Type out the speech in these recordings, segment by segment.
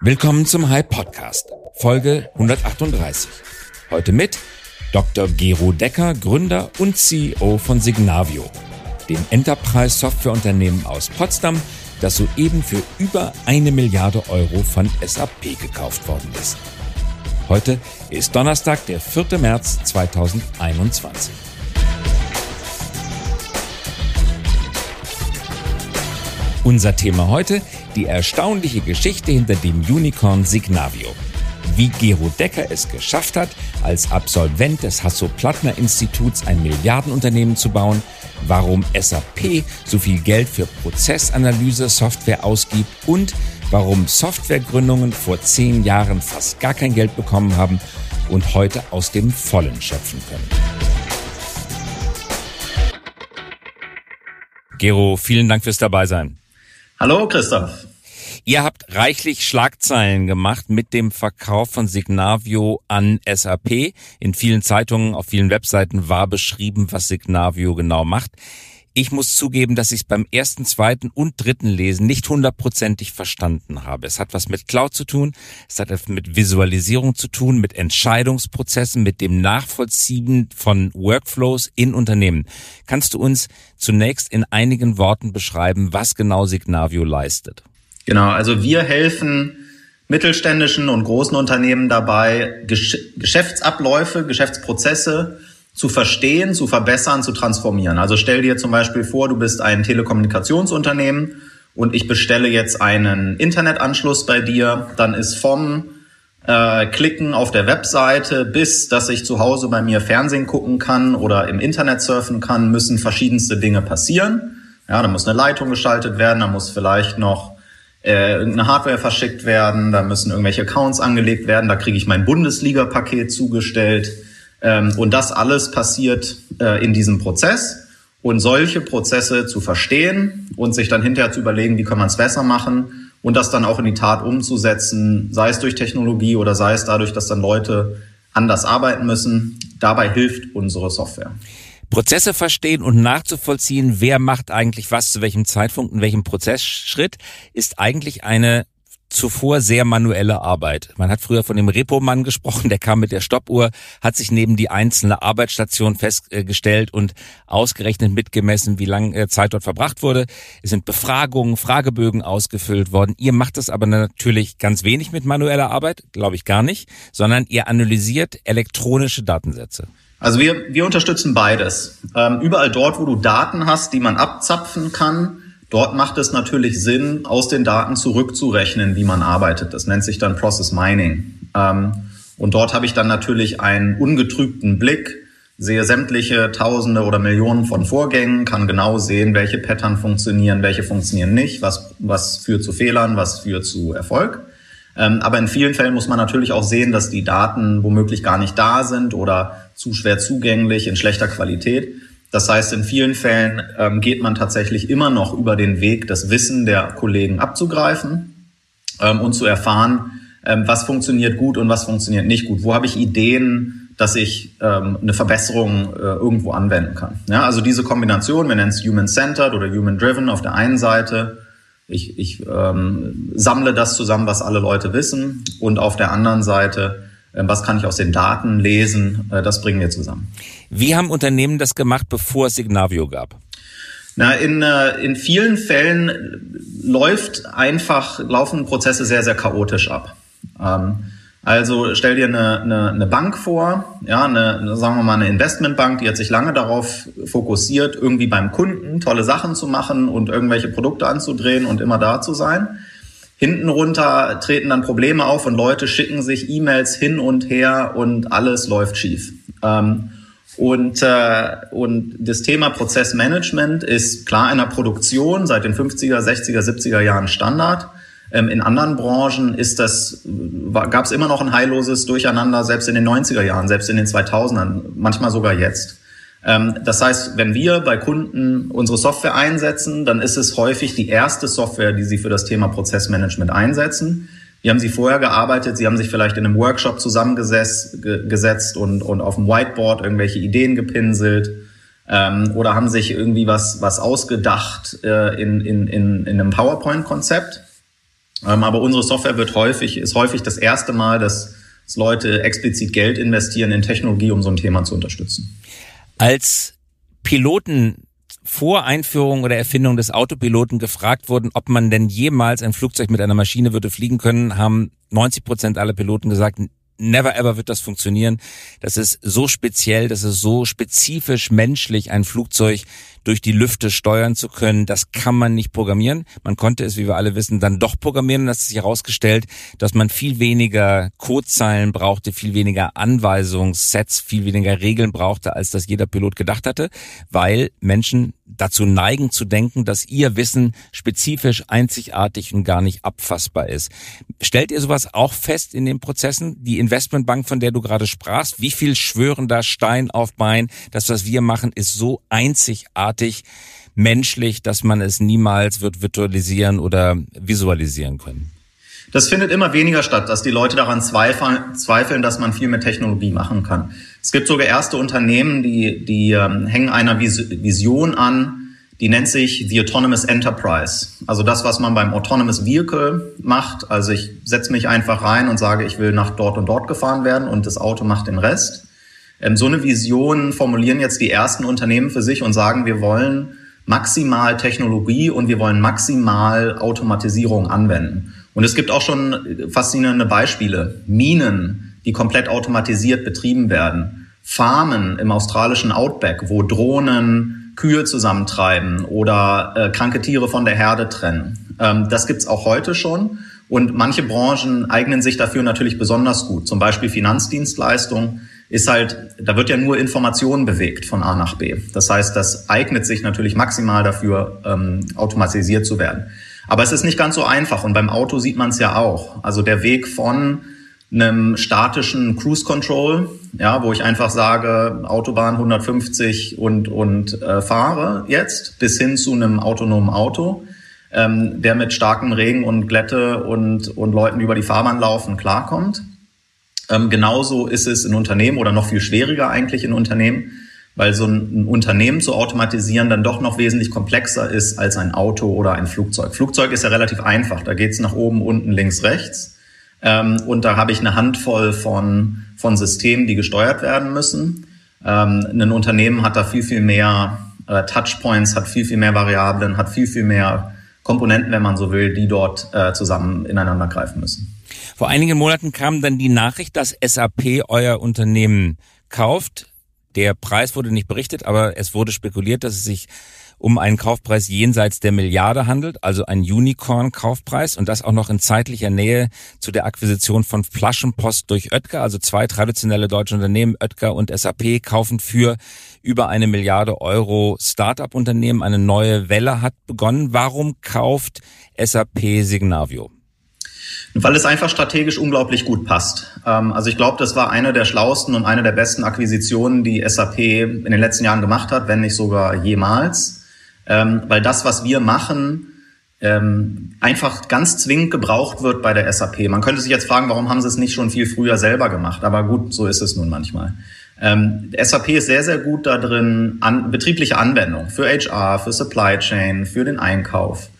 Willkommen zum High Podcast, Folge 138. Heute mit Dr. Gero Decker, Gründer und CEO von Signavio, dem Enterprise Softwareunternehmen aus Potsdam, das soeben für über eine Milliarde Euro von SAP gekauft worden ist. Heute ist Donnerstag, der 4. März 2021. Unser Thema heute, die erstaunliche Geschichte hinter dem Unicorn Signavio. Wie Gero Decker es geschafft hat, als Absolvent des Hasso-Plattner-Instituts ein Milliardenunternehmen zu bauen, warum SAP so viel Geld für Prozessanalyse-Software ausgibt und warum Softwaregründungen vor zehn Jahren fast gar kein Geld bekommen haben und heute aus dem Vollen schöpfen können. Gero, vielen Dank fürs Dabeisein. Hallo Christoph. Ihr habt reichlich Schlagzeilen gemacht mit dem Verkauf von Signavio an SAP. In vielen Zeitungen, auf vielen Webseiten war beschrieben, was Signavio genau macht. Ich muss zugeben, dass ich es beim ersten, zweiten und dritten Lesen nicht hundertprozentig verstanden habe. Es hat was mit Cloud zu tun, es hat etwas mit Visualisierung zu tun, mit Entscheidungsprozessen, mit dem Nachvollziehen von Workflows in Unternehmen. Kannst du uns zunächst in einigen Worten beschreiben, was genau Signavio leistet? Genau, also wir helfen mittelständischen und großen Unternehmen dabei, Gesch Geschäftsabläufe, Geschäftsprozesse zu verstehen, zu verbessern, zu transformieren. Also stell dir zum Beispiel vor, du bist ein Telekommunikationsunternehmen und ich bestelle jetzt einen Internetanschluss bei dir, dann ist vom äh, Klicken auf der Webseite bis, dass ich zu Hause bei mir Fernsehen gucken kann oder im Internet surfen kann, müssen verschiedenste Dinge passieren. Ja, da muss eine Leitung geschaltet werden, da muss vielleicht noch äh, irgendeine Hardware verschickt werden, da müssen irgendwelche Accounts angelegt werden, da kriege ich mein Bundesliga-Paket zugestellt ähm, und das alles passiert äh, in diesem Prozess. Und solche Prozesse zu verstehen und sich dann hinterher zu überlegen, wie kann man es besser machen und das dann auch in die Tat umzusetzen, sei es durch Technologie oder sei es dadurch, dass dann Leute anders arbeiten müssen. Dabei hilft unsere Software. Prozesse verstehen und nachzuvollziehen, wer macht eigentlich was zu welchem Zeitpunkt, in welchem Prozessschritt, ist eigentlich eine zuvor sehr manuelle Arbeit. Man hat früher von dem Repo-Mann gesprochen, der kam mit der Stoppuhr, hat sich neben die einzelne Arbeitsstation festgestellt und ausgerechnet mitgemessen, wie lange äh, Zeit dort verbracht wurde. Es sind Befragungen, Fragebögen ausgefüllt worden. Ihr macht das aber natürlich ganz wenig mit manueller Arbeit, glaube ich gar nicht, sondern ihr analysiert elektronische Datensätze. Also wir, wir unterstützen beides. Ähm, überall dort, wo du Daten hast, die man abzapfen kann, Dort macht es natürlich Sinn, aus den Daten zurückzurechnen, wie man arbeitet. Das nennt sich dann Process Mining. Ähm, und dort habe ich dann natürlich einen ungetrübten Blick, sehe sämtliche Tausende oder Millionen von Vorgängen, kann genau sehen, welche Pattern funktionieren, welche funktionieren nicht, was, was führt zu Fehlern, was führt zu Erfolg. Ähm, aber in vielen Fällen muss man natürlich auch sehen, dass die Daten womöglich gar nicht da sind oder zu schwer zugänglich, in schlechter Qualität. Das heißt, in vielen Fällen ähm, geht man tatsächlich immer noch über den Weg, das Wissen der Kollegen abzugreifen ähm, und zu erfahren, ähm, was funktioniert gut und was funktioniert nicht gut. Wo habe ich Ideen, dass ich ähm, eine Verbesserung äh, irgendwo anwenden kann. Ja, also diese Kombination, wir nennen es Human-Centered oder Human-Driven auf der einen Seite. Ich, ich ähm, sammle das zusammen, was alle Leute wissen und auf der anderen Seite was kann ich aus den Daten lesen, äh, das bringen wir zusammen. Wie haben Unternehmen das gemacht, bevor es Signavio gab? Na, in, äh, in vielen Fällen läuft einfach, laufen Prozesse sehr, sehr chaotisch ab. Ähm, also stell dir eine, eine, eine Bank vor, ja, eine, sagen wir mal eine Investmentbank, die hat sich lange darauf fokussiert, irgendwie beim Kunden tolle Sachen zu machen und irgendwelche Produkte anzudrehen und immer da zu sein. Hinten runter treten dann Probleme auf und Leute schicken sich E-Mails hin und her und alles läuft schief. Ähm, und, äh, und das Thema Prozessmanagement ist klar in der Produktion seit den 50er, 60er, 70er Jahren Standard. Ähm, in anderen Branchen ist das, gab es immer noch ein heilloses Durcheinander, selbst in den 90er Jahren, selbst in den 2000ern, manchmal sogar jetzt. Ähm, das heißt, wenn wir bei Kunden unsere Software einsetzen, dann ist es häufig die erste Software, die sie für das Thema Prozessmanagement einsetzen. Wie haben Sie vorher gearbeitet? Sie haben sich vielleicht in einem Workshop zusammengesetzt und, und auf dem Whiteboard irgendwelche Ideen gepinselt ähm, oder haben sich irgendwie was, was ausgedacht äh, in, in, in, in einem PowerPoint-Konzept. Ähm, aber unsere Software wird häufig, ist häufig das erste Mal, dass, dass Leute explizit Geld investieren in Technologie, um so ein Thema zu unterstützen. Als Piloten vor Einführung oder Erfindung des Autopiloten gefragt wurden, ob man denn jemals ein Flugzeug mit einer Maschine würde fliegen können, haben 90 Prozent aller Piloten gesagt, never ever wird das funktionieren. Das ist so speziell, das ist so spezifisch menschlich, ein Flugzeug durch die Lüfte steuern zu können. Das kann man nicht programmieren. Man konnte es, wie wir alle wissen, dann doch programmieren. Es sich herausgestellt, dass man viel weniger Codezeilen brauchte, viel weniger Anweisungssets, viel weniger Regeln brauchte, als das jeder Pilot gedacht hatte, weil Menschen dazu neigen zu denken, dass ihr Wissen spezifisch, einzigartig und gar nicht abfassbar ist. Stellt ihr sowas auch fest in den Prozessen? Die Investmentbank, von der du gerade sprachst, wie viel schwören da Stein auf Bein? Das, was wir machen, ist so einzigartig menschlich, dass man es niemals wird virtualisieren oder visualisieren können. Das findet immer weniger statt, dass die Leute daran zweifeln, zweifeln, dass man viel mit Technologie machen kann. Es gibt sogar erste Unternehmen, die, die ähm, hängen einer Vision an, die nennt sich The Autonomous Enterprise. Also das, was man beim Autonomous Vehicle macht. Also ich setze mich einfach rein und sage, ich will nach dort und dort gefahren werden und das Auto macht den Rest. Ähm, so eine Vision formulieren jetzt die ersten Unternehmen für sich und sagen, wir wollen maximal Technologie und wir wollen maximal Automatisierung anwenden. Und es gibt auch schon faszinierende Beispiele. Minen, die komplett automatisiert betrieben werden. Farmen im australischen Outback, wo Drohnen Kühe zusammentreiben oder äh, kranke Tiere von der Herde trennen. Ähm, das gibt's auch heute schon. Und manche Branchen eignen sich dafür natürlich besonders gut. Zum Beispiel Finanzdienstleistung ist halt, da wird ja nur Informationen bewegt von A nach B. Das heißt, das eignet sich natürlich maximal dafür, ähm, automatisiert zu werden. Aber es ist nicht ganz so einfach und beim Auto sieht man es ja auch. Also der Weg von einem statischen Cruise Control, ja, wo ich einfach sage, Autobahn 150 und, und äh, fahre jetzt, bis hin zu einem autonomen Auto, ähm, der mit starkem Regen und Glätte und, und Leuten, über die Fahrbahn laufen, klarkommt. Ähm, genauso ist es in Unternehmen oder noch viel schwieriger eigentlich in Unternehmen, weil so ein, ein Unternehmen zu automatisieren dann doch noch wesentlich komplexer ist als ein Auto oder ein Flugzeug. Flugzeug ist ja relativ einfach, da geht's nach oben, unten, links, rechts. Ähm, und da habe ich eine Handvoll von, von Systemen, die gesteuert werden müssen. Ähm, ein Unternehmen hat da viel, viel mehr äh, Touchpoints, hat viel, viel mehr Variablen, hat viel, viel mehr Komponenten, wenn man so will, die dort äh, zusammen ineinander greifen müssen. Vor einigen Monaten kam dann die Nachricht, dass SAP euer Unternehmen kauft. Der Preis wurde nicht berichtet, aber es wurde spekuliert, dass es sich um einen Kaufpreis jenseits der Milliarde handelt, also ein Unicorn-Kaufpreis und das auch noch in zeitlicher Nähe zu der Akquisition von Flaschenpost durch Oetker, also zwei traditionelle deutsche Unternehmen, Oetker und SAP, kaufen für über eine Milliarde Euro Start-up-Unternehmen. Eine neue Welle hat begonnen. Warum kauft SAP Signavio? Weil es einfach strategisch unglaublich gut passt. Ähm, also ich glaube, das war eine der schlausten und eine der besten Akquisitionen, die SAP in den letzten Jahren gemacht hat, wenn nicht sogar jemals ähm, weil das, was wir machen, ähm, einfach ganz zwingend gebraucht wird bei der SAP. Man könnte sich jetzt fragen, warum haben sie es nicht schon viel früher selber gemacht? Aber gut, so ist es nun manchmal. Ähm, SAP ist sehr, sehr gut da drin, an, betriebliche Anwendung für HR, für Supply Chain, für den Einkauf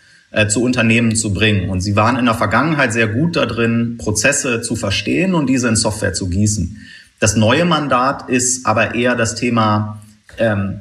zu Unternehmen zu bringen. Und sie waren in der Vergangenheit sehr gut da drin, Prozesse zu verstehen und diese in Software zu gießen. Das neue Mandat ist aber eher das Thema ähm,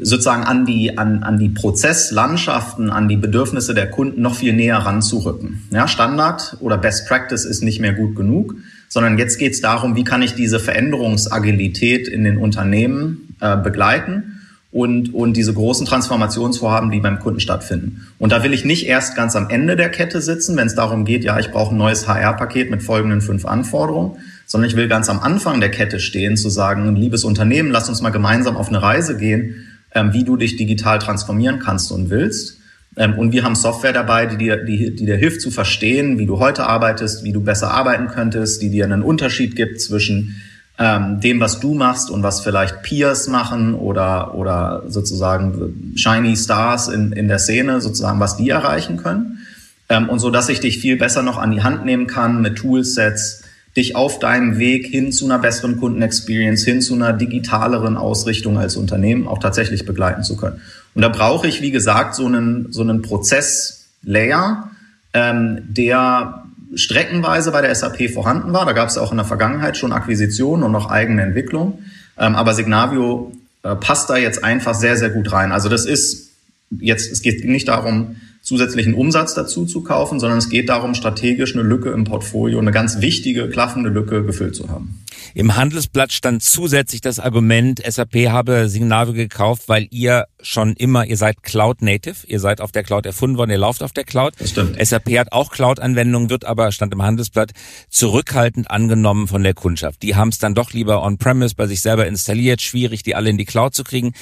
sozusagen an die, an, an die Prozesslandschaften, an die Bedürfnisse der Kunden noch viel näher ranzurücken. Ja, Standard oder Best Practice ist nicht mehr gut genug, sondern jetzt geht es darum, wie kann ich diese Veränderungsagilität in den Unternehmen äh, begleiten und, und diese großen Transformationsvorhaben, die beim Kunden stattfinden. Und da will ich nicht erst ganz am Ende der Kette sitzen, wenn es darum geht, ja, ich brauche ein neues HR-Paket mit folgenden fünf Anforderungen, sondern ich will ganz am Anfang der Kette stehen, zu sagen, liebes Unternehmen, lass uns mal gemeinsam auf eine Reise gehen ähm, wie du dich digital transformieren kannst und willst. Ähm, und wir haben Software dabei, die dir, die, die dir hilft zu verstehen, wie du heute arbeitest, wie du besser arbeiten könntest, die dir einen Unterschied gibt zwischen ähm, dem, was du machst und was vielleicht Peers machen oder, oder sozusagen Shiny Stars in, in der Szene, sozusagen, was die erreichen können. Ähm, und so, dass ich dich viel besser noch an die Hand nehmen kann mit Toolsets, dich auf deinem Weg hin zu einer besseren Kundenexperience, hin zu einer digitaleren Ausrichtung als Unternehmen auch tatsächlich begleiten zu können. Und da brauche ich, wie gesagt, so einen, so einen Prozesslayer, ähm, der streckenweise bei der SAP vorhanden war. Da gab es auch in der Vergangenheit schon Akquisitionen und noch eigene Entwicklung. Ähm, aber Signavio äh, passt da jetzt einfach sehr, sehr gut rein. Also das ist jetzt, es geht nicht darum, zusätzlichen Umsatz dazu zu kaufen, sondern es geht darum, strategisch eine Lücke im Portfolio, eine ganz wichtige, klaffende Lücke gefüllt zu haben. Im Handelsblatt stand zusätzlich das Argument, SAP habe Signavio gekauft, weil ihr schon immer, ihr seid Cloud Native, ihr seid auf der Cloud erfunden worden, ihr lauft auf der Cloud. Das stimmt. SAP hat auch Cloud-Anwendungen, wird aber, stand im Handelsblatt, zurückhaltend angenommen von der Kundschaft. Die haben es dann doch lieber on-premise bei sich selber installiert, schwierig, die alle in die Cloud zu kriegen.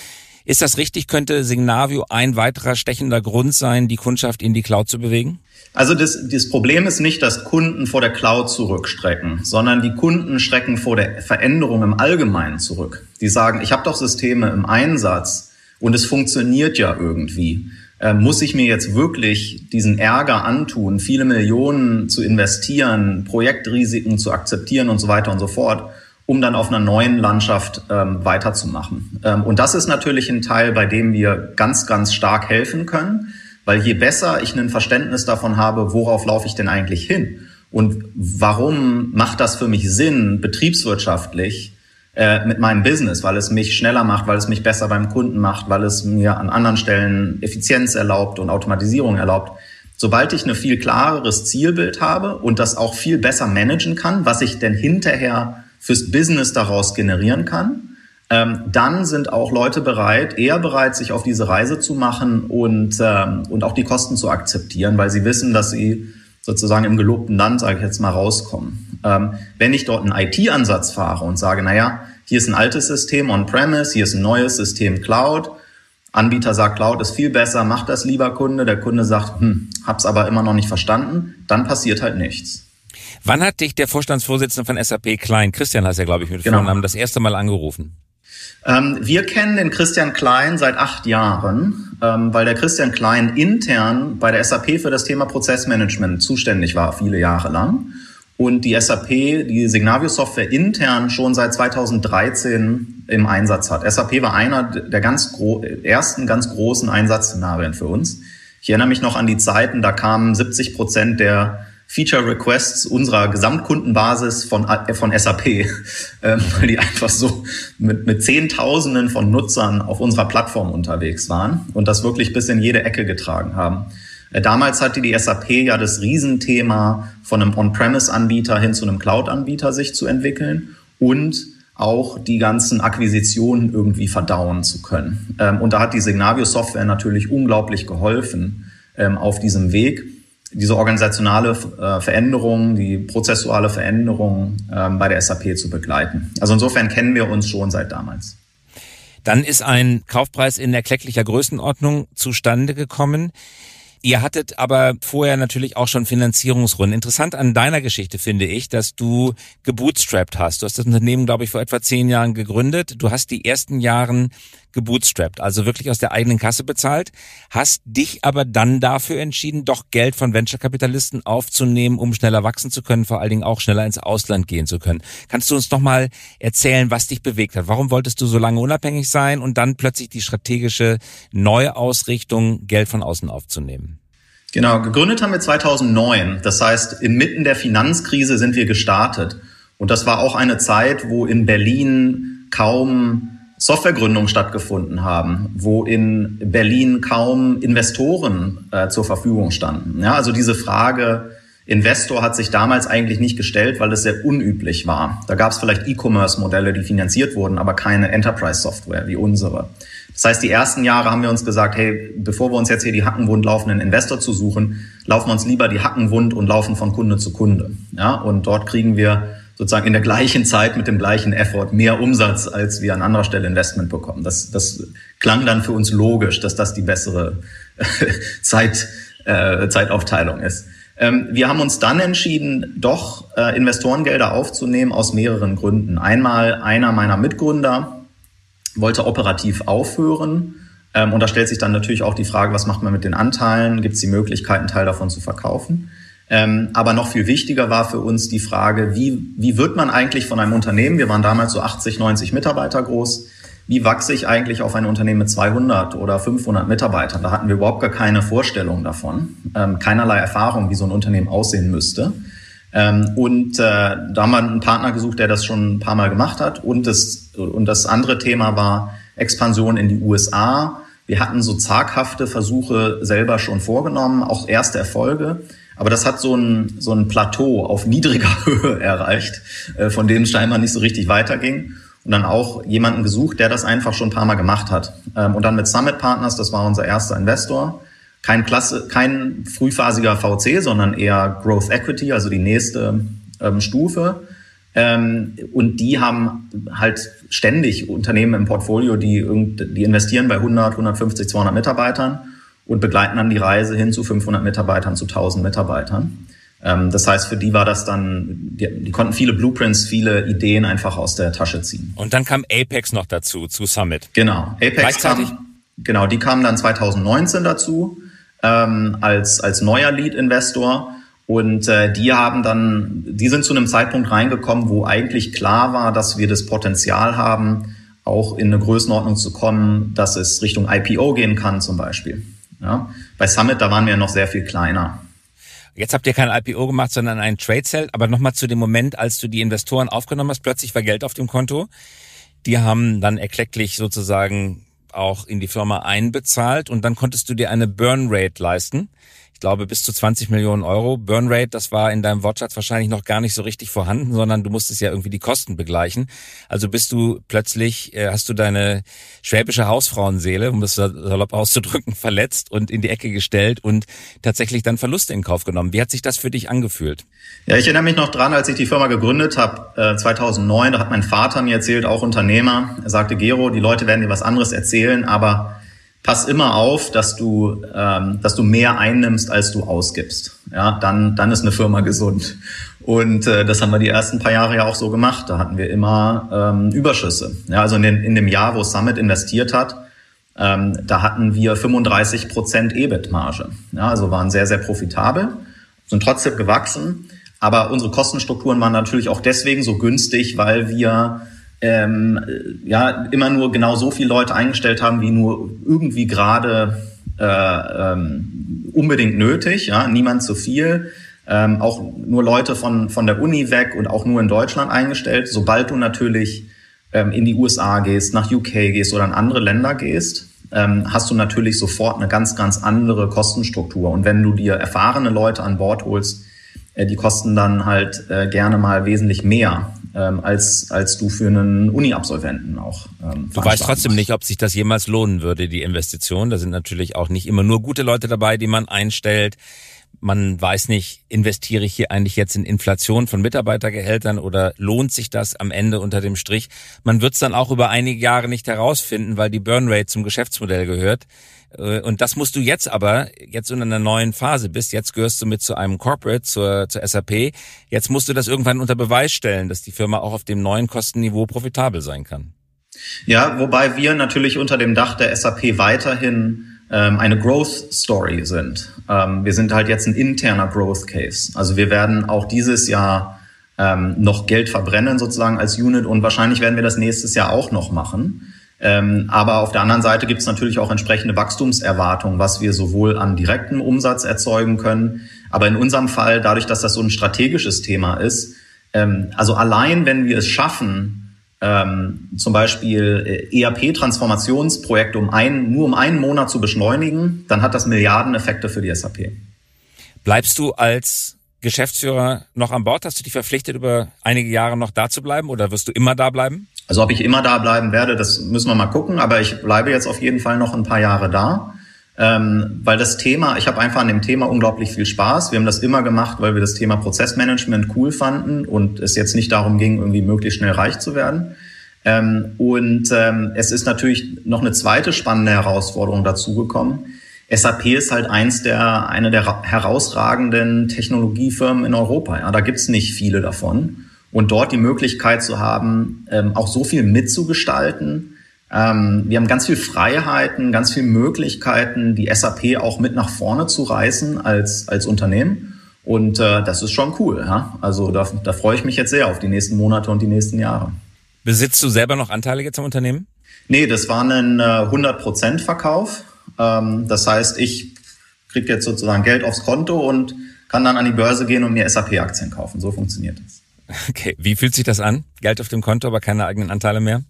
Ist das richtig? Könnte Signavio ein weiterer stechender Grund sein, die Kundschaft in die Cloud zu bewegen? Also das, das Problem ist nicht, dass Kunden vor der Cloud zurückstrecken, sondern die Kunden schrecken vor der Veränderung im Allgemeinen zurück. Die sagen, ich habe doch Systeme im Einsatz und es funktioniert ja irgendwie. Äh, muss ich mir jetzt wirklich diesen Ärger antun, viele Millionen zu investieren, Projektrisiken zu akzeptieren und so weiter und so fort? Um dann auf einer neuen Landschaft ähm, weiterzumachen. Ähm, und das ist natürlich ein Teil, bei dem wir ganz, ganz stark helfen können, weil je besser ich ein Verständnis davon habe, worauf laufe ich denn eigentlich hin und warum macht das für mich Sinn, betriebswirtschaftlich, äh, mit meinem Business, weil es mich schneller macht, weil es mich besser beim Kunden macht, weil es mir an anderen Stellen Effizienz erlaubt und Automatisierung erlaubt. Sobald ich ein viel klareres Zielbild habe und das auch viel besser managen kann, was ich denn hinterher fürs Business daraus generieren kann, ähm, dann sind auch Leute bereit, eher bereit, sich auf diese Reise zu machen und, ähm, und auch die Kosten zu akzeptieren, weil sie wissen, dass sie sozusagen im gelobten Land, sage ich jetzt mal, rauskommen. Ähm, wenn ich dort einen IT-Ansatz fahre und sage, naja, hier ist ein altes System on-premise, hier ist ein neues System Cloud, Anbieter sagt, Cloud ist viel besser, mach das lieber Kunde, der Kunde sagt, hm, hab's aber immer noch nicht verstanden, dann passiert halt nichts. Wann hat dich der Vorstandsvorsitzende von SAP Klein, Christian heißt er, glaube ich, mit genau. Vornamen, das erste Mal angerufen? Ähm, wir kennen den Christian Klein seit acht Jahren, ähm, weil der Christian Klein intern bei der SAP für das Thema Prozessmanagement zuständig war, viele Jahre lang. Und die SAP, die Signavio-Software intern schon seit 2013 im Einsatz hat. SAP war einer der ganz ersten ganz großen Einsatzszenarien für uns. Ich erinnere mich noch an die Zeiten, da kamen 70 Prozent der Feature Requests unserer Gesamtkundenbasis von, äh, von SAP, äh, weil die einfach so mit, mit Zehntausenden von Nutzern auf unserer Plattform unterwegs waren und das wirklich bis in jede Ecke getragen haben. Äh, damals hatte die SAP ja das Riesenthema von einem On-Premise-Anbieter hin zu einem Cloud-Anbieter sich zu entwickeln und auch die ganzen Akquisitionen irgendwie verdauen zu können. Ähm, und da hat die Signavio-Software natürlich unglaublich geholfen ähm, auf diesem Weg diese organisationale äh, Veränderung, die prozessuale Veränderung ähm, bei der SAP zu begleiten. Also insofern kennen wir uns schon seit damals. Dann ist ein Kaufpreis in erklecklicher Größenordnung zustande gekommen. Ihr hattet aber vorher natürlich auch schon Finanzierungsrunden. Interessant an deiner Geschichte finde ich, dass du gebootstrapped hast. Du hast das Unternehmen, glaube ich, vor etwa zehn Jahren gegründet. Du hast die ersten Jahren gebootstrapped, also wirklich aus der eigenen Kasse bezahlt, hast dich aber dann dafür entschieden, doch Geld von Venture-Kapitalisten aufzunehmen, um schneller wachsen zu können, vor allen Dingen auch schneller ins Ausland gehen zu können. Kannst du uns noch mal erzählen, was dich bewegt hat? Warum wolltest du so lange unabhängig sein und dann plötzlich die strategische Neuausrichtung, Geld von außen aufzunehmen? Genau, gegründet haben wir 2009. Das heißt, inmitten der Finanzkrise sind wir gestartet. Und das war auch eine Zeit, wo in Berlin kaum Softwaregründungen stattgefunden haben, wo in Berlin kaum Investoren äh, zur Verfügung standen. Ja, also diese Frage, Investor hat sich damals eigentlich nicht gestellt, weil es sehr unüblich war. Da gab es vielleicht E-Commerce-Modelle, die finanziert wurden, aber keine Enterprise-Software wie unsere. Das heißt, die ersten Jahre haben wir uns gesagt, hey, bevor wir uns jetzt hier die Hackenwund laufenden Investor zu suchen, laufen wir uns lieber die Hackenwund und laufen von Kunde zu Kunde. Ja, und dort kriegen wir sozusagen in der gleichen Zeit mit dem gleichen Effort mehr Umsatz, als wir an anderer Stelle Investment bekommen. Das, das klang dann für uns logisch, dass das die bessere Zeit, äh, Zeitaufteilung ist. Ähm, wir haben uns dann entschieden, doch äh, Investorengelder aufzunehmen aus mehreren Gründen. Einmal einer meiner Mitgründer wollte operativ aufhören. Ähm, und da stellt sich dann natürlich auch die Frage, was macht man mit den Anteilen? Gibt es die Möglichkeit, einen Teil davon zu verkaufen? Ähm, aber noch viel wichtiger war für uns die Frage, wie, wie wird man eigentlich von einem Unternehmen, wir waren damals so 80, 90 Mitarbeiter groß, wie wachse ich eigentlich auf ein Unternehmen mit 200 oder 500 Mitarbeitern? Da hatten wir überhaupt gar keine Vorstellung davon, ähm, keinerlei Erfahrung, wie so ein Unternehmen aussehen müsste. Ähm, und äh, da haben wir einen Partner gesucht, der das schon ein paar Mal gemacht hat. Und das, und das andere Thema war Expansion in die USA. Wir hatten so zaghafte Versuche selber schon vorgenommen, auch erste Erfolge. Aber das hat so ein, so ein Plateau auf niedriger Höhe erreicht, äh, von dem scheinbar nicht so richtig weiterging. Und dann auch jemanden gesucht, der das einfach schon ein paar Mal gemacht hat. Ähm, und dann mit Summit Partners, das war unser erster Investor. Kein Klasse, kein frühphasiger VC, sondern eher Growth Equity, also die nächste ähm, Stufe. Ähm, und die haben halt ständig Unternehmen im Portfolio, die, die investieren bei 100, 150, 200 Mitarbeitern und begleiten dann die Reise hin zu 500 Mitarbeitern, zu 1000 Mitarbeitern. Ähm, das heißt, für die war das dann, die, die, konnten viele Blueprints, viele Ideen einfach aus der Tasche ziehen. Und dann kam Apex noch dazu, zu Summit. Genau, Apex kam, genau, die kamen dann 2019 dazu ähm, als als neuer Lead-Investor und äh, die haben dann, die sind zu einem Zeitpunkt reingekommen, wo eigentlich klar war, dass wir das Potenzial haben, auch in eine Größenordnung zu kommen, dass es Richtung IPO gehen kann zum Beispiel. Ja? Bei Summit, da waren wir noch sehr viel kleiner. Jetzt habt ihr kein IPO gemacht, sondern ein Trade Sale. Aber nochmal zu dem Moment, als du die Investoren aufgenommen hast, plötzlich war Geld auf dem Konto. Die haben dann erklecklich sozusagen auch in die Firma einbezahlt und dann konntest du dir eine Burn Rate leisten ich glaube, bis zu 20 Millionen Euro. Burnrate, das war in deinem Wortschatz wahrscheinlich noch gar nicht so richtig vorhanden, sondern du musstest ja irgendwie die Kosten begleichen. Also bist du plötzlich, äh, hast du deine schwäbische Hausfrauenseele, um das salopp auszudrücken, verletzt und in die Ecke gestellt und tatsächlich dann Verluste in Kauf genommen. Wie hat sich das für dich angefühlt? Ja, ich erinnere mich noch dran, als ich die Firma gegründet habe, äh, 2009, da hat mein Vater mir erzählt, auch Unternehmer, er sagte, Gero, die Leute werden dir was anderes erzählen, aber pass immer auf, dass du, ähm, dass du mehr einnimmst, als du ausgibst. Ja, dann, dann ist eine Firma gesund. Und äh, das haben wir die ersten paar Jahre ja auch so gemacht. Da hatten wir immer ähm, Überschüsse. Ja, also in, den, in dem Jahr, wo Summit investiert hat, ähm, da hatten wir 35 Prozent EBIT-Marge. Ja, also waren sehr, sehr profitabel, sind trotzdem gewachsen. Aber unsere Kostenstrukturen waren natürlich auch deswegen so günstig, weil wir ähm, ja immer nur genau so viele Leute eingestellt haben, wie nur irgendwie gerade äh, ähm, unbedingt nötig. Ja, niemand zu viel. Ähm, auch nur Leute von von der Uni weg und auch nur in Deutschland eingestellt. Sobald du natürlich ähm, in die USA gehst, nach UK gehst oder in andere Länder gehst, ähm, hast du natürlich sofort eine ganz ganz andere Kostenstruktur. Und wenn du dir erfahrene Leute an Bord holst, äh, die kosten dann halt äh, gerne mal wesentlich mehr ähm, als, als du für einen Uni-Absolventen auch. Ähm, du weißt trotzdem nicht, ob sich das jemals lohnen würde, die Investition. Da sind natürlich auch nicht immer nur gute Leute dabei, die man einstellt. Man weiß nicht, investiere ich hier eigentlich jetzt in Inflation von Mitarbeitergehältern oder lohnt sich das am Ende unter dem Strich? Man wird es dann auch über einige Jahre nicht herausfinden, weil die Burnrate zum Geschäftsmodell gehört. Äh, und das musst du jetzt aber, jetzt in einer neuen Phase bist, jetzt gehörst du mit zu einem Corporate, zur, zur SAP, jetzt musst du das irgendwann unter Beweis stellen, dass die Firma auch auf dem neuen Kostenniveau profitabel sein kann. Ja, wobei wir natürlich unter dem Dach der SAP weiterhin ähm, eine Growth Story sind. Ähm, wir sind halt jetzt ein interner Growth Case. Also wir werden auch dieses Jahr ähm, noch Geld verbrennen sozusagen als Unit und wahrscheinlich werden wir das nächstes Jahr auch noch machen. Ähm, aber auf der anderen Seite gibt es natürlich auch entsprechende Wachstumserwartungen, was wir sowohl an direktem Umsatz erzeugen können, aber in unserem Fall, dadurch, dass das so ein strategisches Thema ist, ähm, also allein wenn wir es schaffen, ähm, zum Beispiel äh, ERP-Transformationsprojekte um einen, nur um einen Monat zu beschleunigen, dann hat das Milliardeneffekte für die SAP. Bleibst du als Geschäftsführer noch an Bord? Hast du dich verpflichtet, über einige Jahre noch da zu bleiben oder wirst du immer da bleiben? Also ob ich immer da bleiben werde, das müssen wir mal gucken, aber ich bleibe jetzt auf jeden Fall noch ein paar Jahre da. Ähm, weil das Thema, ich habe einfach an dem Thema unglaublich viel Spaß. Wir haben das immer gemacht, weil wir das Thema Prozessmanagement cool fanden und es jetzt nicht darum ging, irgendwie möglichst schnell reich zu werden. Ähm, und ähm, es ist natürlich noch eine zweite spannende Herausforderung dazugekommen. SAP ist halt eins der, eine der herausragenden Technologiefirmen in Europa. Ja, da gibt's nicht viele davon. Und dort die Möglichkeit zu haben, ähm, auch so viel mitzugestalten. Ähm, wir haben ganz viel Freiheiten, ganz viel Möglichkeiten, die SAP auch mit nach vorne zu reißen als, als Unternehmen. Und äh, das ist schon cool. Ja? Also da, da freue ich mich jetzt sehr auf die nächsten Monate und die nächsten Jahre. Besitzt du selber noch Anteile jetzt am Unternehmen? Nee, das war ein äh, 100% Verkauf. Ähm, das heißt, ich kriege jetzt sozusagen Geld aufs Konto und kann dann an die Börse gehen und mir SAP-Aktien kaufen. So funktioniert das. Okay, wie fühlt sich das an? Geld auf dem Konto, aber keine eigenen Anteile mehr?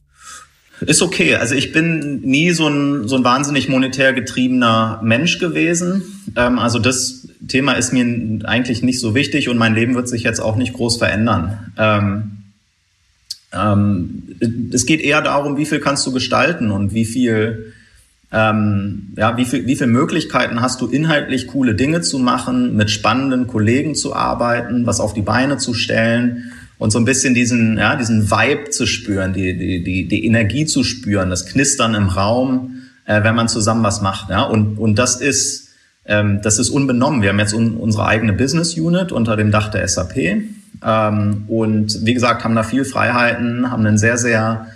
Ist okay. Also ich bin nie so ein, so ein wahnsinnig monetär getriebener Mensch gewesen. Ähm, also das Thema ist mir eigentlich nicht so wichtig und mein Leben wird sich jetzt auch nicht groß verändern. Ähm, ähm, es geht eher darum, wie viel kannst du gestalten und wie viel, ähm, ja, wie viel, wie viel Möglichkeiten hast du inhaltlich coole Dinge zu machen, mit spannenden Kollegen zu arbeiten, was auf die Beine zu stellen und so ein bisschen diesen, ja, diesen Vibe zu spüren, die, die, die, die Energie zu spüren, das Knistern im Raum, äh, wenn man zusammen was macht. Ja? Und, und das ist, ähm, das ist unbenommen. Wir haben jetzt un, unsere eigene Business Unit unter dem Dach der SAP ähm, und wie gesagt, haben da viel Freiheiten, haben ein sehr, sehr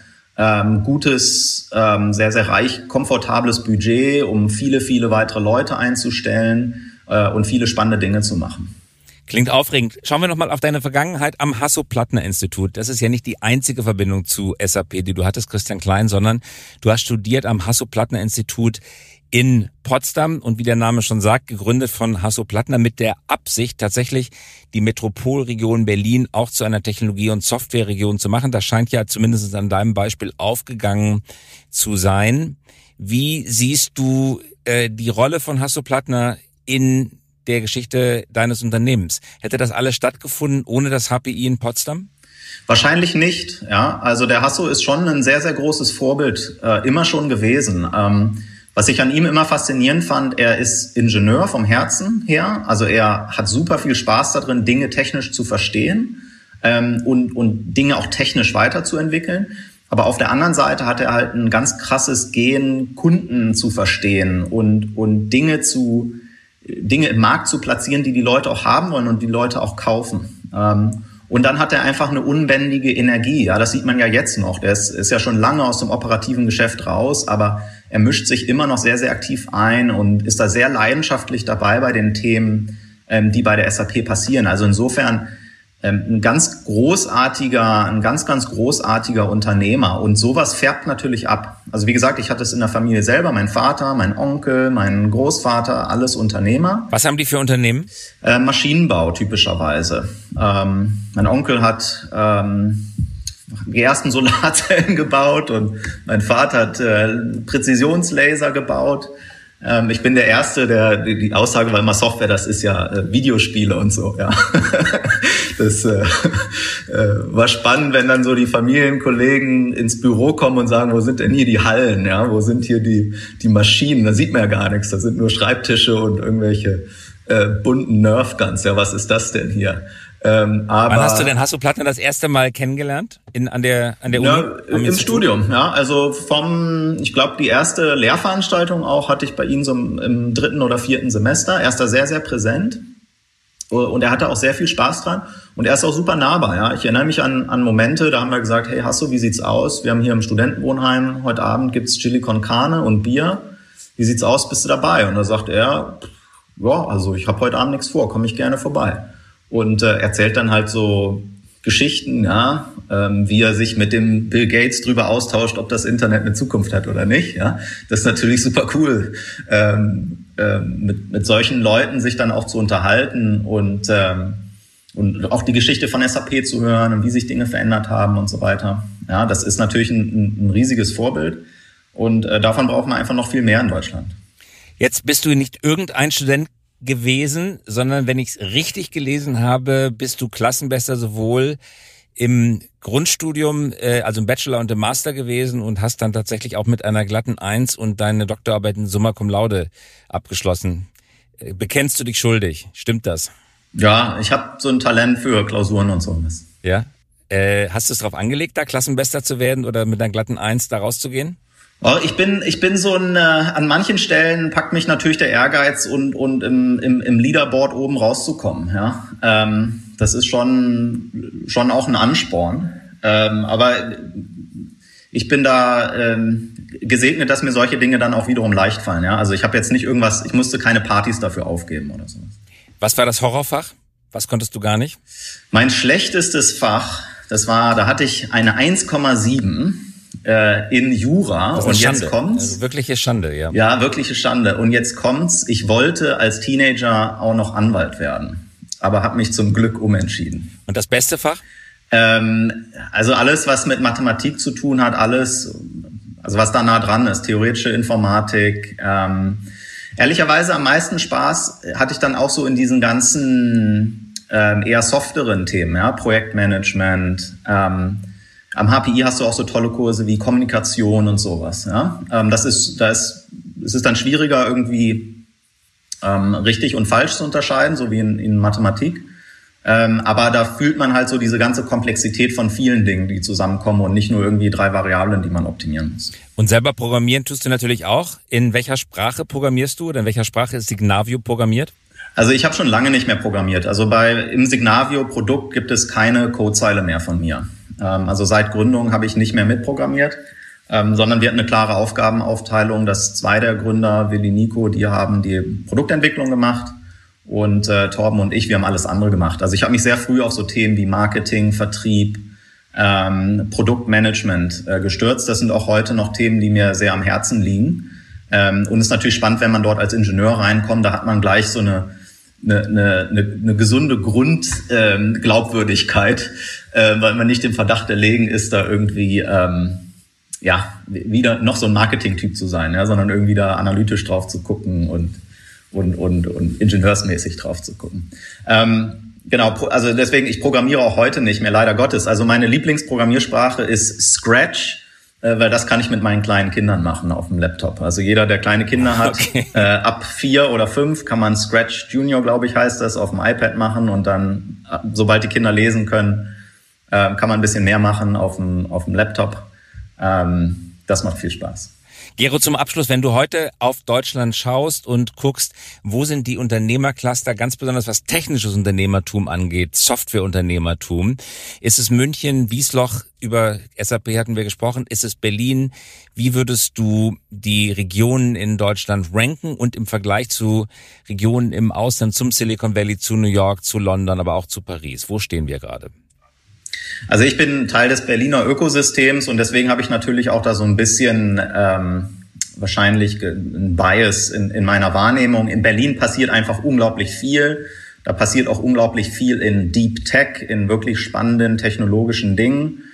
ähm, gutes, ähm, sehr, sehr reich, komfortables Budget, um viele, viele weitere Leute einzustellen äh, und viele spannende Dinge zu machen. Klingt aufregend. Schauen wir nochmal auf deine Vergangenheit am Hasso-Plattner-Institut. Das ist ja nicht die einzige Verbindung zu SAP, die du hattest, Christian Klein, sondern du hast studiert am Hasso-Plattner-Institut in Potsdam und wie der Name schon sagt, gegründet von Hasso Plattner mit der Absicht, tatsächlich die Metropolregion Berlin auch zu einer Technologie- und Softwareregion zu machen. Das scheint ja zumindest an deinem Beispiel aufgegangen zu sein. Wie siehst du äh, die Rolle von Hasso Plattner in der Geschichte deines Unternehmens? Hätte das alles stattgefunden ohne das HPI in Potsdam? Wahrscheinlich nicht, ja. Also der Hasso ist schon ein sehr, sehr großes Vorbild, äh, immer schon gewesen. Ähm, was ich an ihm immer faszinierend fand, er ist Ingenieur vom Herzen her. Also er hat super viel Spaß darin, Dinge technisch zu verstehen ähm, und, und Dinge auch technisch weiterzuentwickeln. Aber auf der anderen Seite hat er halt ein ganz krasses Gen, Kunden zu verstehen und, und Dinge zu, Dinge im Markt zu platzieren, die die Leute auch haben wollen und die Leute auch kaufen. Ähm, und dann hat er einfach eine unbändige Energie. Ja, das sieht man ja jetzt noch. Der ist, ist ja schon lange aus dem operativen Geschäft raus, aber er mischt sich immer noch sehr, sehr aktiv ein und ist da sehr leidenschaftlich dabei bei den Themen, ähm, die bei der SAP passieren. Also insofern ein ganz großartiger, ein ganz, ganz großartiger Unternehmer. Und sowas färbt natürlich ab. Also wie gesagt, ich hatte es in der Familie selber, mein Vater, mein Onkel, mein Großvater, alles Unternehmer. Was haben die für Unternehmen? Äh, Maschinenbau typischerweise. Ähm, mein Onkel hat ähm, die ersten Solarzellen gebaut und mein Vater hat äh, Präzisionslaser gebaut. Ähm, ich bin der Erste, der die, Aussage war immer Software, das ist ja äh, Videospiele und so. Ja, das äh, äh, war spannend, wenn dann so die Familienkollegen ins Büro kommen und sagen, wo sind denn hier die Hallen? Ja, wo sind hier die die Maschinen? Da sieht man ja gar nichts. Da sind nur Schreibtische und irgendwelche äh, bunten Nerfguns. Ja, was ist das denn hier? Ähm, aber Wann hast du denn Hasso Plattner das erste Mal kennengelernt in, an der an der Uni? Ja, im Institut? Studium, ja. Also vom, ich glaube, die erste Lehrveranstaltung auch hatte ich bei ihm so im, im dritten oder vierten Semester. Er ist da sehr, sehr präsent und er hatte auch sehr viel Spaß dran und er ist auch super nahbar. Ja, ich erinnere mich an, an Momente, da haben wir gesagt, hey Hasso, wie sieht's aus? Wir haben hier im Studentenwohnheim heute Abend gibt's Chili con Carne und Bier. Wie sieht's aus? Bist du dabei? Und da sagt er, ja, also ich habe heute Abend nichts vor, komme ich gerne vorbei und äh, erzählt dann halt so Geschichten, ja, ähm, wie er sich mit dem Bill Gates drüber austauscht, ob das Internet eine Zukunft hat oder nicht. Ja, das ist natürlich super cool, ähm, ähm, mit, mit solchen Leuten sich dann auch zu unterhalten und ähm, und auch die Geschichte von SAP zu hören und wie sich Dinge verändert haben und so weiter. Ja, das ist natürlich ein, ein, riesiges Vorbild und äh, davon braucht man einfach noch viel mehr in Deutschland. Jetzt bist du nicht irgendein Student gewesen, sondern wenn ich es richtig gelesen habe, bist du Klassenbester sowohl im Grundstudium, äh, also im Bachelor und im Master gewesen und hast dann tatsächlich auch mit einer glatten Eins und deine Doktorarbeit in Summa Cum Laude abgeschlossen. Äh, bekennst du dich schuldig? Stimmt das? Ja, ich habe so ein Talent für Klausuren und so. Ja. Äh, hast du es darauf angelegt, da Klassenbester zu werden oder mit einer glatten Eins da rauszugehen? Oh, ich bin, ich bin so ein, äh, an manchen Stellen packt mich natürlich der Ehrgeiz und, und im, im, im Leaderboard oben rauszukommen. Ja? Ähm, das ist schon, schon auch ein Ansporn. Ähm, aber ich bin da ähm, gesegnet, dass mir solche Dinge dann auch wiederum leicht fallen. Ja? Also ich habe jetzt nicht irgendwas, ich musste keine Partys dafür aufgeben oder so. Was war das Horrorfach? Was konntest du gar nicht? Mein schlechtestes Fach, das war, da hatte ich eine 1,7 äh, in Jura. und Schande. jetzt kommt's. Also wirkliche Schande, ja. Ja, wirkliche Schande. Und jetzt kommt's. Ich wollte als Teenager auch noch Anwalt werden, aber habe mich zum Glück umentschieden. Und das beste Fach? Ähm, also alles, was mit Mathematik zu tun hat, alles, also was da nah dran ist, theoretische Informatik. Ähm, ehrlicherweise am meisten Spaß hatte ich dann auch so in diesen ganzen ähm, eher softeren Themen, ja, Projektmanagement. Ähm, am HPI hast du auch so tolle Kurse wie Kommunikation und sowas. Ja? Ähm, das ist, da ist, es ist dann schwieriger irgendwie ähm, richtig und falsch zu unterscheiden, so wie in, in Mathematik. Ähm, aber da fühlt man halt so diese ganze Komplexität von vielen Dingen, die zusammenkommen und nicht nur irgendwie drei Variablen, die man optimieren muss. Und selber programmieren tust du natürlich auch. In welcher Sprache programmierst du oder in welcher Sprache ist Signavio programmiert? Also ich habe schon lange nicht mehr programmiert. Also bei im Signavio-Produkt gibt es keine Codezeile mehr von mir. Ähm, also seit Gründung habe ich nicht mehr mitprogrammiert, ähm, sondern wir hatten eine klare Aufgabenaufteilung, dass zwei der Gründer, Willi Nico, die haben die Produktentwicklung gemacht und äh, Torben und ich, wir haben alles andere gemacht. Also ich habe mich sehr früh auf so Themen wie Marketing, Vertrieb, ähm, Produktmanagement äh, gestürzt. Das sind auch heute noch Themen, die mir sehr am Herzen liegen. Ähm, und es ist natürlich spannend, wenn man dort als Ingenieur reinkommt, da hat man gleich so eine eine, eine, eine, gesunde Grundglaubwürdigkeit, ähm, äh, weil man nicht im Verdacht erlegen ist, da irgendwie ähm, ja wieder noch so ein Marketing-Typ zu sein, ja, sondern irgendwie da analytisch drauf zu gucken und und und, und ingenieursmäßig drauf zu gucken. Ähm, genau, also deswegen ich programmiere auch heute nicht mehr, leider Gottes. Also meine Lieblingsprogrammiersprache ist Scratch weil das kann ich mit meinen kleinen Kindern machen auf dem Laptop. Also jeder, der kleine Kinder hat, okay. äh, ab vier oder fünf kann man Scratch Junior, glaube ich, heißt das, auf dem iPad machen und dann, äh, sobald die Kinder lesen können, äh, kann man ein bisschen mehr machen auf dem, auf dem Laptop. Ähm, das macht viel Spaß. Gero, zum Abschluss, wenn du heute auf Deutschland schaust und guckst, wo sind die Unternehmercluster, ganz besonders was technisches Unternehmertum angeht, Softwareunternehmertum, ist es München, Wiesloch, über SAP hatten wir gesprochen, ist es Berlin? Wie würdest du die Regionen in Deutschland ranken und im Vergleich zu Regionen im Ausland, zum Silicon Valley, zu New York, zu London, aber auch zu Paris? Wo stehen wir gerade? Also ich bin Teil des Berliner Ökosystems und deswegen habe ich natürlich auch da so ein bisschen ähm, wahrscheinlich ein Bias in, in meiner Wahrnehmung. In Berlin passiert einfach unglaublich viel. Da passiert auch unglaublich viel in Deep Tech, in wirklich spannenden technologischen Dingen.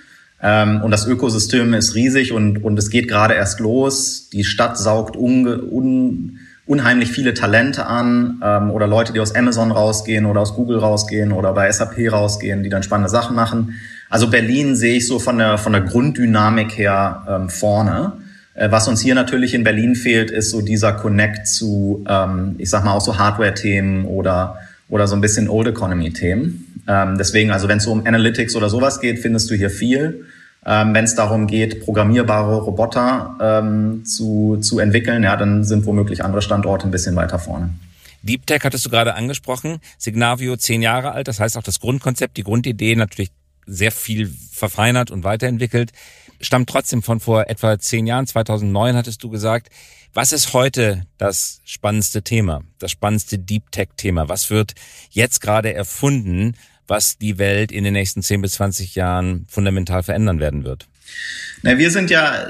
Ähm, und das Ökosystem ist riesig und, und es geht gerade erst los. Die Stadt saugt unge, un, unheimlich viele Talente an ähm, oder Leute, die aus Amazon rausgehen oder aus Google rausgehen oder bei SAP rausgehen, die dann spannende Sachen machen. Also Berlin sehe ich so von der, von der Grunddynamik her ähm, vorne. Äh, was uns hier natürlich in Berlin fehlt, ist so dieser Connect zu, ähm, ich sag mal, auch so Hardware-Themen oder, oder so ein bisschen Old Economy-Themen. Ähm, deswegen, also wenn es so um Analytics oder sowas geht, findest du hier viel. Ähm, wenn es darum geht, programmierbare Roboter ähm, zu, zu entwickeln, ja, dann sind womöglich andere Standorte ein bisschen weiter vorne. Deep Tech hattest du gerade angesprochen. Signavio zehn Jahre alt, das heißt auch das Grundkonzept, die Grundidee natürlich sehr viel verfeinert und weiterentwickelt, stammt trotzdem von vor etwa zehn Jahren, 2009 hattest du gesagt. Was ist heute das spannendste Thema, das spannendste Deep Tech Thema? Was wird jetzt gerade erfunden, was die Welt in den nächsten 10 bis 20 Jahren fundamental verändern werden wird? Na, wir sind ja,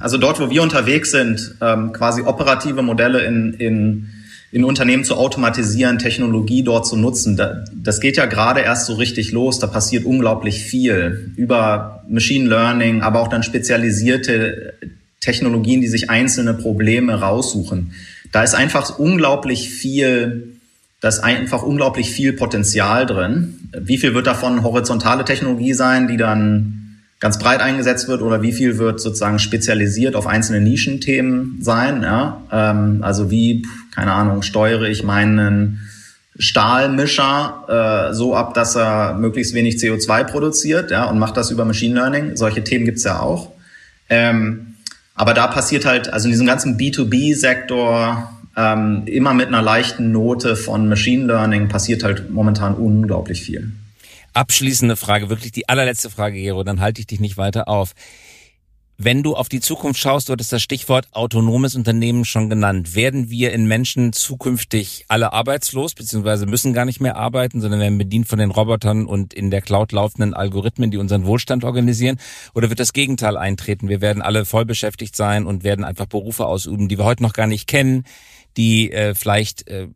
also dort, wo wir unterwegs sind, ähm, quasi operative Modelle in, in in Unternehmen zu automatisieren, Technologie dort zu nutzen. Das geht ja gerade erst so richtig los. Da passiert unglaublich viel über Machine Learning, aber auch dann spezialisierte Technologien, die sich einzelne Probleme raussuchen. Da ist einfach unglaublich viel, da ist einfach unglaublich viel Potenzial drin. Wie viel wird davon horizontale Technologie sein, die dann ganz breit eingesetzt wird oder wie viel wird sozusagen spezialisiert auf einzelne Nischenthemen sein. Ja? Ähm, also wie, keine Ahnung, steuere ich meinen Stahlmischer äh, so ab, dass er möglichst wenig CO2 produziert ja, und macht das über Machine Learning. Solche Themen gibt's ja auch. Ähm, aber da passiert halt, also in diesem ganzen B2B-Sektor, ähm, immer mit einer leichten Note von Machine Learning passiert halt momentan unglaublich viel. Abschließende Frage, wirklich die allerletzte Frage, Gero, dann halte ich dich nicht weiter auf. Wenn du auf die Zukunft schaust, du hattest das Stichwort autonomes Unternehmen schon genannt. Werden wir in Menschen zukünftig alle arbeitslos, beziehungsweise müssen gar nicht mehr arbeiten, sondern werden bedient von den Robotern und in der Cloud laufenden Algorithmen, die unseren Wohlstand organisieren? Oder wird das Gegenteil eintreten? Wir werden alle voll beschäftigt sein und werden einfach Berufe ausüben, die wir heute noch gar nicht kennen, die äh, vielleicht äh,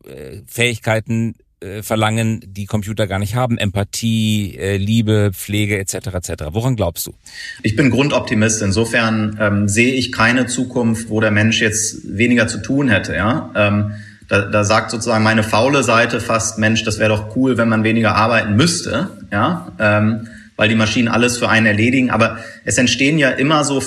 Fähigkeiten äh, verlangen, die Computer gar nicht haben. Empathie, äh, Liebe, Pflege etc. etc. Woran glaubst du? Ich bin Grundoptimist. Insofern ähm, sehe ich keine Zukunft, wo der Mensch jetzt weniger zu tun hätte. Ja. Ähm, da, da sagt sozusagen meine faule Seite fast, Mensch, das wäre doch cool, wenn man weniger arbeiten müsste, ja, ähm, weil die Maschinen alles für einen erledigen. Aber es entstehen ja immer so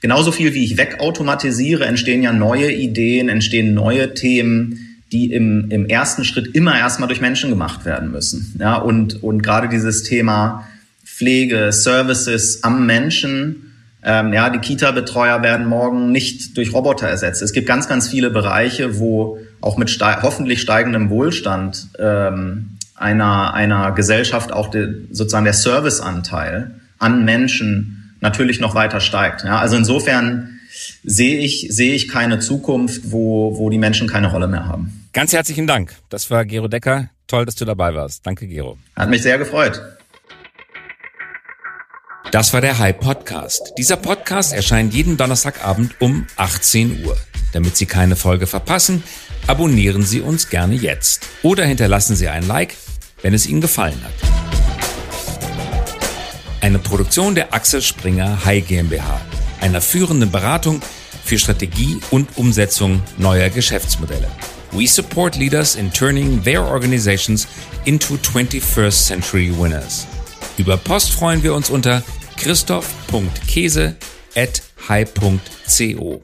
genauso viel, wie ich wegautomatisiere, entstehen ja neue Ideen, entstehen neue Themen die im, im ersten Schritt immer erstmal durch Menschen gemacht werden müssen. Ja, und, und gerade dieses Thema Pflege, Services am Menschen, ähm, ja, die Kita-Betreuer werden morgen nicht durch Roboter ersetzt. Es gibt ganz, ganz viele Bereiche, wo auch mit steig hoffentlich steigendem Wohlstand ähm, einer, einer Gesellschaft auch de, sozusagen der Serviceanteil an Menschen natürlich noch weiter steigt. Ja, also insofern sehe ich, sehe ich keine Zukunft, wo, wo die Menschen keine Rolle mehr haben. Ganz herzlichen Dank. Das war Gero Decker. Toll, dass du dabei warst. Danke, Gero. Hat mich sehr gefreut. Das war der Hype Podcast. Dieser Podcast erscheint jeden Donnerstagabend um 18 Uhr. Damit Sie keine Folge verpassen, abonnieren Sie uns gerne jetzt oder hinterlassen Sie ein Like, wenn es Ihnen gefallen hat. Eine Produktion der Axel Springer High GmbH, einer führenden Beratung für Strategie und Umsetzung neuer Geschäftsmodelle. We support leaders in turning their organizations into 21st century winners. Über Post freuen wir uns unter christoph.käse at high.co.